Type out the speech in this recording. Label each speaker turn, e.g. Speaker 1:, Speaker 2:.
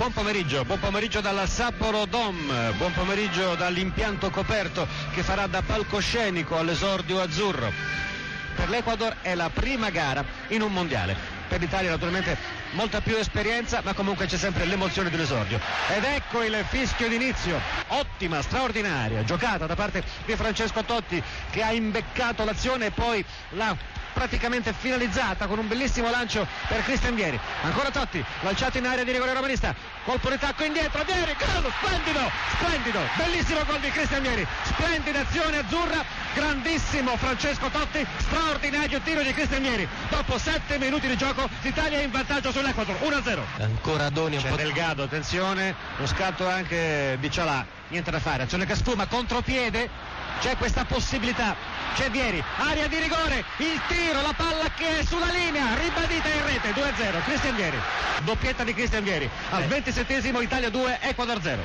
Speaker 1: Buon pomeriggio, buon pomeriggio dalla Sapporo Dom, buon pomeriggio dall'impianto coperto che farà da palcoscenico all'esordio azzurro. Per l'Ecuador è la prima gara in un mondiale. Per l'Italia naturalmente molta più esperienza, ma comunque c'è sempre l'emozione dell'esordio. Ed ecco il fischio d'inizio. Ottima, straordinaria giocata da parte di Francesco Totti che ha imbeccato l'azione e poi l'ha praticamente finalizzata con un bellissimo lancio per Cristian Vieri. Ancora Totti, lanciato in area di rigore romanista. Colpo di tacco indietro, Vieri, gol, splendido, splendido, bellissimo gol di Cristian Vieri. Splendida azione azzurra, grandissimo Francesco Totti, straordinario tiro di Cristian Vieri. Dopo 7 minuti di gioco l'Italia è in vantaggio sull'Equador, 1-0.
Speaker 2: Ancora Doni un
Speaker 1: C'è
Speaker 2: po'
Speaker 1: Delgado, attenzione, lo scatto anche di Cialà, niente da fare, azione che sfuma, contropiede, c'è questa possibilità, c'è Vieri, area di rigore, il tiro, la palla che è sulla linea, ribadita in rete, 2-0, Cristian Vieri, doppietta di Cristian Vieri, al 27esimo Italia 2, Ecuador 0.